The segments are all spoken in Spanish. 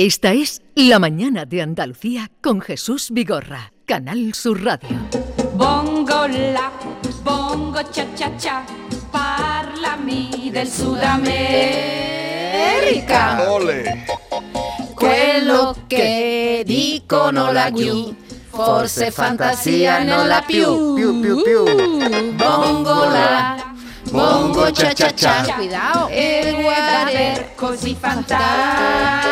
Esta es La Mañana de Andalucía con Jesús Vigorra, Canal Sur Radio. Bongo la, bongo cha cha cha, parlami del Sudamerica. Ole. Quello che dicono laggiù, forse fantasia non la più. Piu, piu, piu. Bongo la, bongo cha cha cha. Cuidado. E guardare così fantastica.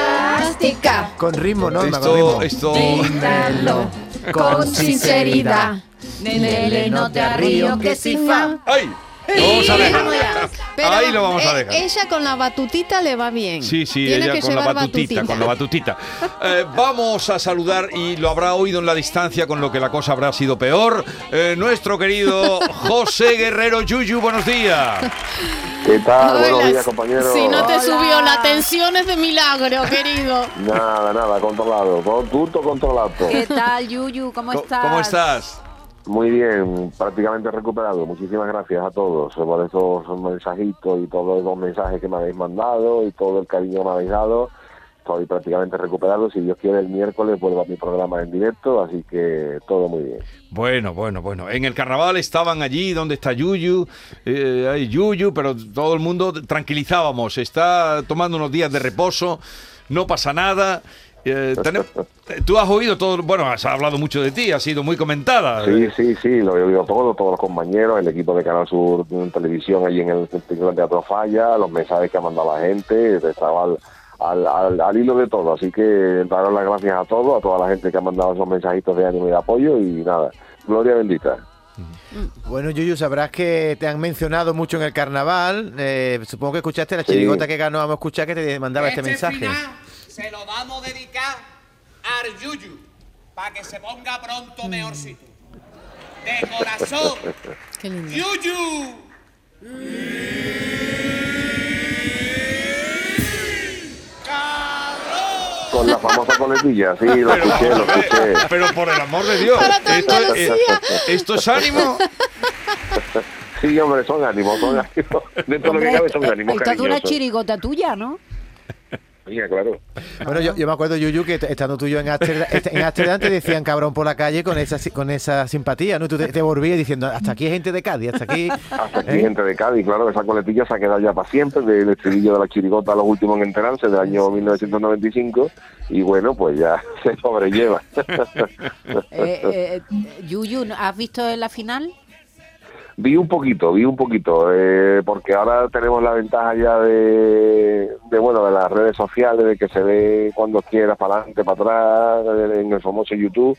Con ritmo, ¿no? Esto, Con ritmo. esto. Dillo con sincerità nelle note a Rio che si fa. ¡Ay! Lo vamos a dejar. Pero, Ahí lo vamos a eh, dejar. ella con la batutita le va bien. Sí, sí, Tiene ella que con la llevar batutita, con la batutita. Eh, vamos a saludar, y lo habrá oído en la distancia, con lo que la cosa habrá sido peor, eh, nuestro querido José Guerrero Yuyu, buenos días. ¿Qué tal? Hola, Buenos días, compañeros. Si no te subió la tensión es de milagro, querido. Nada, nada, controlado. Todo, todo controlado. ¿Qué tal, Yuyu? ¿Cómo estás? ¿Cómo estás? Muy bien, prácticamente recuperado. Muchísimas gracias a todos por esos mensajitos y todos los mensajes que me habéis mandado y todo el cariño que me habéis dado. Estoy prácticamente recuperado. Si Dios quiere, el miércoles vuelvo a mi programa en directo, así que todo muy bien. Bueno, bueno, bueno. En el carnaval estaban allí donde está Yuyu, eh, hay Yuyu, pero todo el mundo tranquilizábamos. Está tomando unos días de reposo, no pasa nada. Eh, Tú has oído todo, bueno, has hablado mucho de ti, ha sido muy comentada. Sí, sí, sí, lo he oído todo, todos los compañeros, el equipo de Canal Sur en Televisión allí en el, en el Teatro Falla, los mensajes que ha mandado la gente, estaba al, al, al- al hilo de todo. Así que daros las gracias a todos, a toda la gente que ha mandado esos mensajitos de ánimo y de apoyo y nada, gloria bendita. Bueno, Yuyu, sabrás que te han mencionado mucho en el carnaval. Eh, supongo que escuchaste la Sí. chirigota que ganó, vamos a escuchar que te mandaba este, mensaje. final se lo vamos a dedicar al Yuyu, para que se ponga pronto mejorcito. De corazón, Qué lindo. Yuyu. Con la famosa coletilla, sí, lo escuché, lo escuché. Pero por el amor de Dios, Para esto, esto es ánimo. Sí, hombre, son ánimos, son ánimos. Dentro de lo que cabe son ánimos Esto es una cariñosos. chirigota tuya, ¿no? Claro. Bueno, yo, yo me acuerdo, Yuyu, que estando tú y yo en Ámsterdam, est- en te decían cabrón por la calle con esa, con esa simpatía, ¿no? Tú te, te volvías diciendo, hasta aquí hay gente de Cádiz, hasta aquí... Hasta aquí ¿eh? gente de Cádiz, claro, esa coletilla se ha quedado ya para siempre, del estribillo de la chirigota los últimos en enterarse del año 1995 y bueno, pues ya se sobrelleva. Eh, eh, Yuyu, ¿has visto en la final? Vi un poquito, vi un poquito, eh, porque ahora tenemos la ventaja ya de, de, bueno, de las redes sociales, de que se ve cuando quieras, para adelante, para atrás, en el famoso YouTube.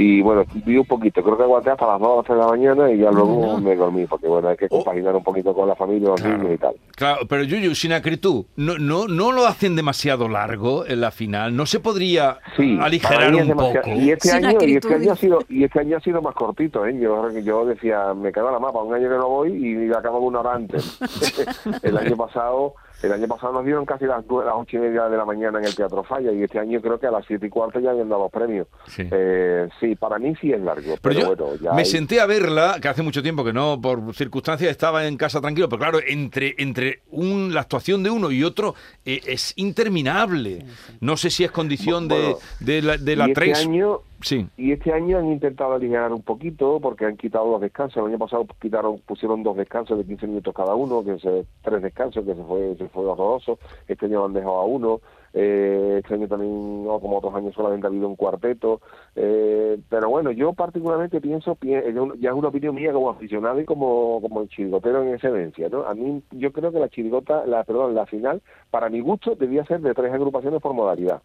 Y bueno, vi un poquito, creo que aguanté hasta las 2 o las 3 de la mañana y ya luego me dormí, porque bueno, hay que compaginar un poquito con la familia, los niños y tal. Claro, pero Yuyu, sin acritud, ¿no, no, ¿no lo hacen demasiado largo en la final? ¿No se podría Sí, aligerar un demasiado. poco? Y este Sin año, y este acritud, año ha dice. sido, y este año ha sido más cortito, ¿eh? Yo, yo decía, me quedo la mapa, un año que no voy y acabo una hora antes. el año pasado, el año pasado nos dieron casi las, las ocho y media de la mañana en el Teatro Falla y este año creo que a las siete y cuarto ya habían dado los premios. Sí. Eh, sí, para mí sí es largo, Pero pero, yo bueno, ya me hay- senté a verla, que hace mucho tiempo que no, por circunstancias estaba en casa tranquilo, pero claro, entre, entre un, la actuación de uno y otro eh, es interminable. No sé si es condición de, Bueno, de la, de la y este 3. año Sí. Y este año han intentado aligerar un poquito porque han quitado los descansos. El año pasado quitaron, pusieron dos descansos de 15 minutos cada uno, que se, tres descansos, que se fue, se fue horroroso. Este año lo han dejado a uno. Eh, este año también, no, como otros años, solamente ha habido un cuarteto. Eh, pero bueno, yo particularmente pienso, pi- eh, ya es una opinión mía como aficionado y como, como chirigotero en excelencia, ¿no? A mí, yo creo que la chirigota, la, perdón, la final, para mi gusto, debía ser de tres agrupaciones por modalidad.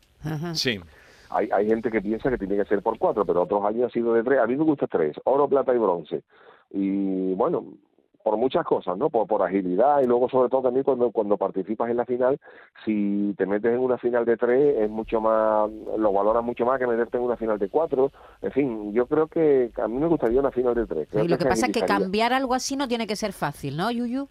Sí. Hay, hay gente que piensa que tiene que ser por cuatro, pero otros años ha sido de tres. A mí me gusta tres, oro, plata y bronce. Y bueno, por muchas cosas, ¿no? Por, por agilidad y luego sobre todo también cuando, cuando participas en la final, si te metes en una final de tres es mucho más, lo valoras mucho más que meterte en una final de cuatro. En fin, yo creo que a mí me gustaría una final de tres. Creo Y lo que pasa es que cambiar algo así no tiene que ser fácil, ¿no, Yuyu?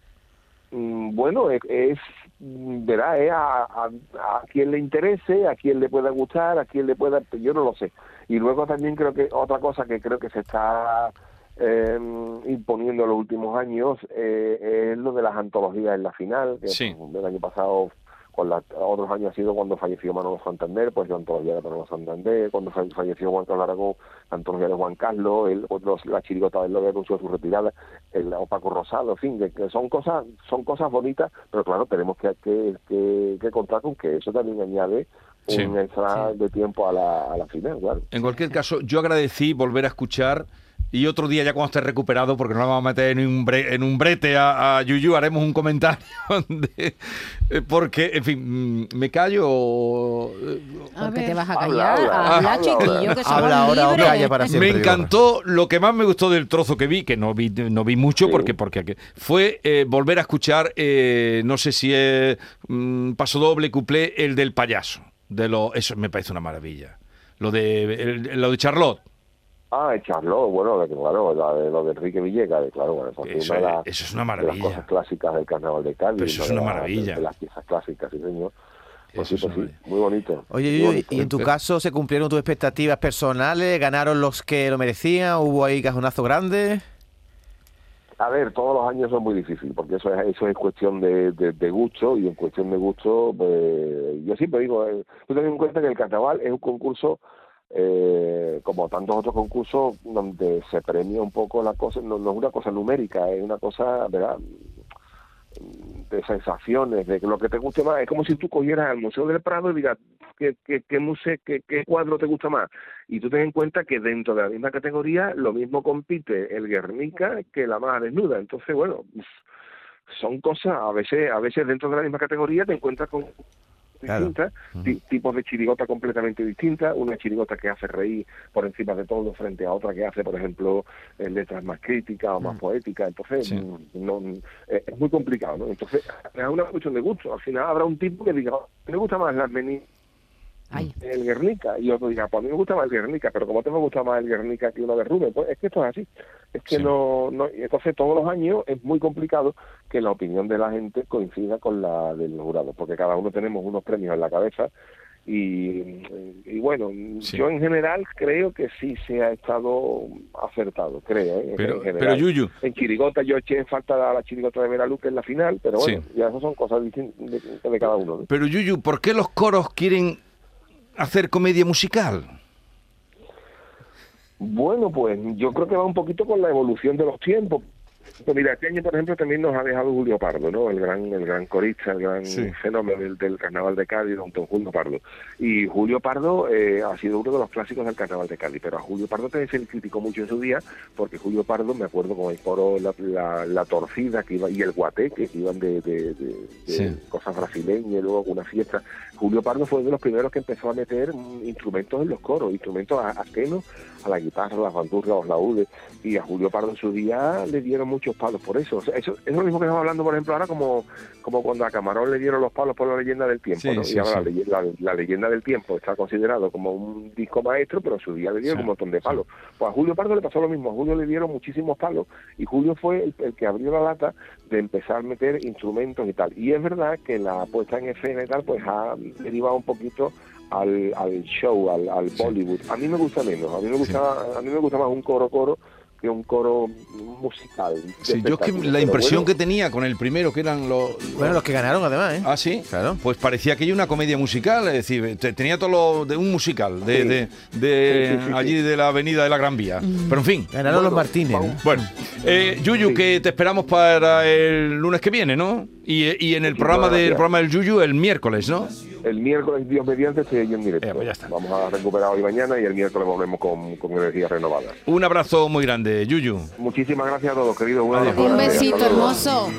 Mm, Bueno, es, es verá, es a, a, a quien le interese, a quien le pueda gustar, a quien le pueda, yo no lo sé. Y luego también creo que otra cosa que creo que se está eh, imponiendo en los últimos años eh, es lo de las antologías en la final, que Sí. el año pasado con la, otros años ha sido cuando falleció Manolo Santander, pues la antología de Manolo Santander, cuando fa- falleció Juan Carlos Aragón, la antología de Juan Carlos, el, otro- la chirigota del Lobe anunció su retirada, el o Paco Rosado, en fin, que, que son cosas son cosas bonitas, pero claro, tenemos que, que, que, que contar con que eso también añade Sí. un extra de tiempo a la, a la final, claro. En cualquier caso, yo agradecí volver a escuchar y otro día ya cuando esté recuperado, porque no nos vamos a meter en un, bre- en un brete a, a Yuyu, haremos un comentario de- eh, porque, en fin, mm, me callo. o- A ¿Por qué ver. te vas a callar? habla, Habla, habla chiquillo, ahora. que somos Habla ahora o libres. calla para siempre. Me encantó, lo que más me gustó del trozo que vi, que no vi, no vi mucho Sí. porque, porque fue eh, volver a escuchar, eh, no sé si es mm, paso doble, cuplé, el del payaso. De lo, eso me parece una maravilla. Lo de, el- lo de Charlotte. Ah, el Charlot, bueno, de claro, la de, lo de Enrique Villegas, de, claro, bueno, Eso de es- las- eso es una de maravilla. las cosas clásicas del carnaval de Cádiz. Pero eso es de una la- maravilla. De, las piezas clásicas, sí, señor. Pues sí, es pues sí, muy bonito. Oye, muy bonito. ¿y en tu caso se cumplieron tus expectativas personales? ¿Ganaron los que lo merecían? ¿Hubo ahí cajonazo grande? A ver, todos los años son muy difíciles, porque eso es, eso es cuestión de, de, de gusto, y en cuestión de gusto, pues yo siempre digo, eh, tú ten en cuenta que el carnaval es un concurso, eh, como tantos otros concursos, donde se premia un poco la cosa, no, no es una cosa numérica, es una cosa, ¿verdad? de sensaciones, de lo que te guste más. Es como si tú cogieras al Museo del Prado y digas, ¿qué, qué, qué, museo, qué, qué cuadro te gusta más? Y tú ten en cuenta que dentro de la misma categoría lo mismo compite el Guernica que la más desnuda. Entonces, bueno, son cosas, a veces, a veces dentro de la misma categoría te encuentras con Claro. distintas, ti- tipos de chirigota completamente distintas, una chirigota que hace reír por encima de todo frente a otra que hace, por ejemplo, eh, letras más críticas o más poéticas, entonces Sí. mm, no, mm, eh, es muy complicado, ¿no? Entonces es una cuestión de gusto, al final habrá un tipo que diga, "Oh, me gusta más las meni Ay. el Guernica, y otro diga, pues a mí me gusta más el Guernica, pero como te me gusta más el Guernica que uno de Rubén, pues es que esto es así, es que Sí. no, no, entonces todos los años es muy complicado que la opinión de la gente coincida con la del jurado, porque cada uno tenemos unos premios en la cabeza y, y bueno, Sí. yo en general creo que sí se ha estado acertado, creo. ¿eh? Pero, En general. pero Yuyu, En Chirigota yo eché en falta a la Chirigota de Veraluz que es la final, pero bueno, Sí. ya esas son cosas distintas de, de cada uno. ¿no? pero Yuyu, ¿por qué los coros quieren hacer comedia musical? Bueno, pues yo creo que va un poquito con la evolución de los tiempos. Pues mira, este año, por ejemplo, también nos ha dejado Julio Pardo, ¿no? El gran, el gran corista, el gran Sí. fenómeno del, del carnaval de Cádiz, don don Julio Pardo. Y Julio Pardo eh, ha sido uno de los clásicos del carnaval de Cádiz, pero a Julio Pardo también se le criticó mucho en su día, porque Julio Pardo, me acuerdo con el coro La, la, la Torcida que iba, y el Guateque, que iban de, de, de- de Sí. cosas brasileñas, y luego alguna fiesta. Julio Pardo fue uno de los primeros que empezó a meter mm, instrumentos en los coros, instrumentos a- ajenos a la guitarra, las bandurrias, los laúdes, y a Julio Pardo en su día le dieron muchos palos por eso. O sea, eso es lo mismo que estamos hablando, por ejemplo, ahora como, como cuando a Camarón le dieron los palos por la leyenda del tiempo, Sí, ¿no? sí, y ahora sí. la, la- leyenda del tiempo está considerado como un disco maestro, pero su día le dieron un montón de palos. Pues a Julio Pardo le pasó lo mismo, a Julio le dieron muchísimos palos, y Julio fue el, el que abrió la lata de empezar a meter instrumentos y tal. Y es verdad que la puesta en escena y tal, pues ha derivado un poquito al, al show, al, al Bollywood. A mí me gusta menos, a mí me gusta, a mí me gusta más un coro coro que un coro musical. Sí, yo es que la impresión bueno, que tenía con el primero, que eran los... Bueno, los que ganaron además, ¿eh? Ah, sí. Claro. Pues parecía que hay una comedia musical, es decir, te- tenía todo lo de un musical, de, Sí. de, de Sí, sí, sí, allí de la avenida de la Gran Vía. Pero en fin. Ganaron los Martínez. Bueno, eh, Yuyu, Sí. que te esperamos para el lunes que viene, ¿no? Y, y en el programa del programa del Yuyu el miércoles, ¿no? El miércoles, Dios mediante, estoy ahí en directo. Eh, pues ya está. Vamos a recuperar hoy mañana y el miércoles volvemos con, con energía renovada. Un abrazo muy grande, Yuyu. Muchísimas gracias a todos, queridos. Un besito hermoso.